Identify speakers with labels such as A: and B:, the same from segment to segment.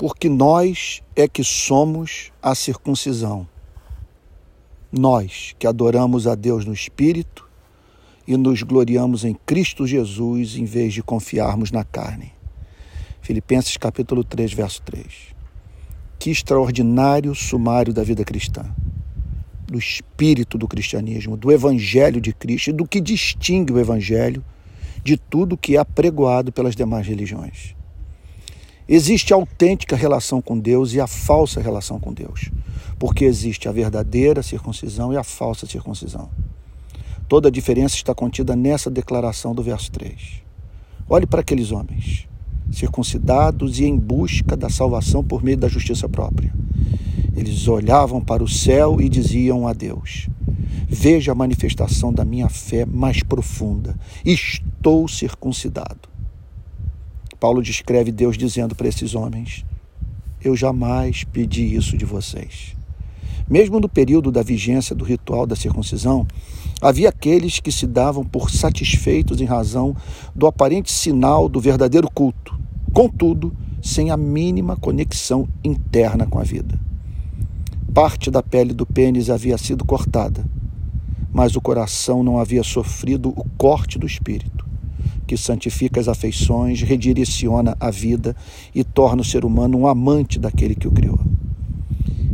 A: porque nós é que somos a circuncisão. Nós que adoramos a Deus no Espírito e nos gloriamos em Cristo Jesus em vez de confiarmos na carne. Filipenses capítulo 3, verso 3. Que extraordinário sumário da vida cristã, do espírito do cristianismo, do evangelho de Cristo e do que distingue o evangelho de tudo que é apregoado pelas demais religiões. Existe a autêntica relação com Deus e a falsa relação com Deus, porque existe a verdadeira circuncisão e a falsa circuncisão. Toda a diferença está contida nessa declaração do verso 3. Olhe para aqueles homens, circuncidados e em busca da salvação por meio da justiça própria. Eles olhavam para o céu e diziam a Deus: Veja a manifestação da minha fé mais profunda. Estou circuncidado. Paulo descreve Deus dizendo para esses homens: Eu jamais pedi isso de vocês. Mesmo no período da vigência do ritual da circuncisão, havia aqueles que se davam por satisfeitos em razão do aparente sinal do verdadeiro culto, contudo, sem a mínima conexão interna com a vida. Parte da pele do pênis havia sido cortada, mas o coração não havia sofrido o corte do espírito que santifica as afeições, redireciona a vida e torna o ser humano um amante daquele que o criou.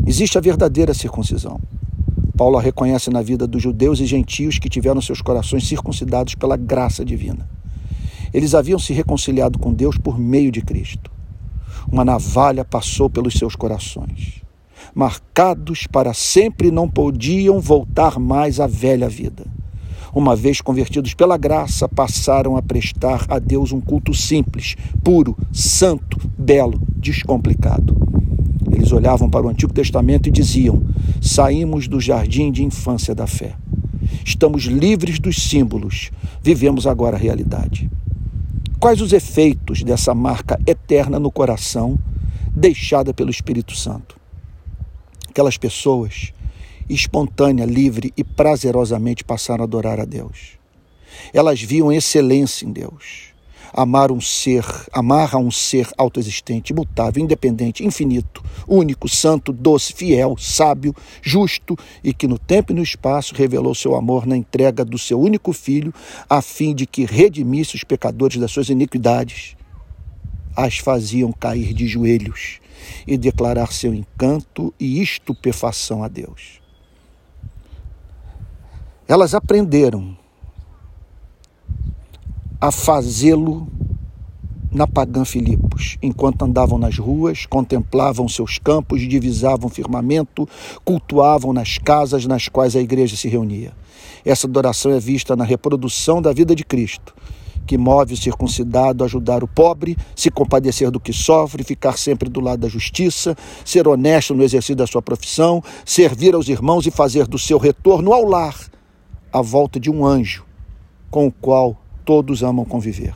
A: Existe a verdadeira circuncisão. Paulo a reconhece na vida dos judeus e gentios que tiveram seus corações circuncidados pela graça divina. Eles haviam se reconciliado com Deus por meio de Cristo. Uma navalha passou pelos seus corações. Marcados para sempre, não podiam voltar mais à velha vida uma vez convertidos pela graça, passaram a prestar a Deus um culto simples, puro, santo, belo, descomplicado. Eles olhavam para o Antigo Testamento e diziam: Saímos do jardim de infância da fé. Estamos livres dos símbolos, vivemos agora a realidade. Quais os efeitos dessa marca eterna no coração deixada pelo Espírito Santo? Aquelas pessoas espontânea, livre e prazerosamente passaram a adorar a Deus. Elas viam excelência em Deus. Amar um ser, amar a um ser autoexistente, imutável, independente, infinito, único, santo, doce, fiel, sábio, justo e que no tempo e no espaço revelou seu amor na entrega do seu único filho, a fim de que redimisse os pecadores das suas iniquidades, as faziam cair de joelhos e declarar seu encanto e estupefação a Deus. Elas aprenderam a fazê-lo na pagã Filipos, enquanto andavam nas ruas, contemplavam seus campos, divisavam o firmamento, cultuavam nas casas nas quais a igreja se reunia. Essa adoração é vista na reprodução da vida de Cristo, que move o circuncidado a ajudar o pobre, se compadecer do que sofre, ficar sempre do lado da justiça, ser honesto no exercício da sua profissão, servir aos irmãos e fazer do seu retorno ao lar a volta de um anjo com o qual todos amam conviver.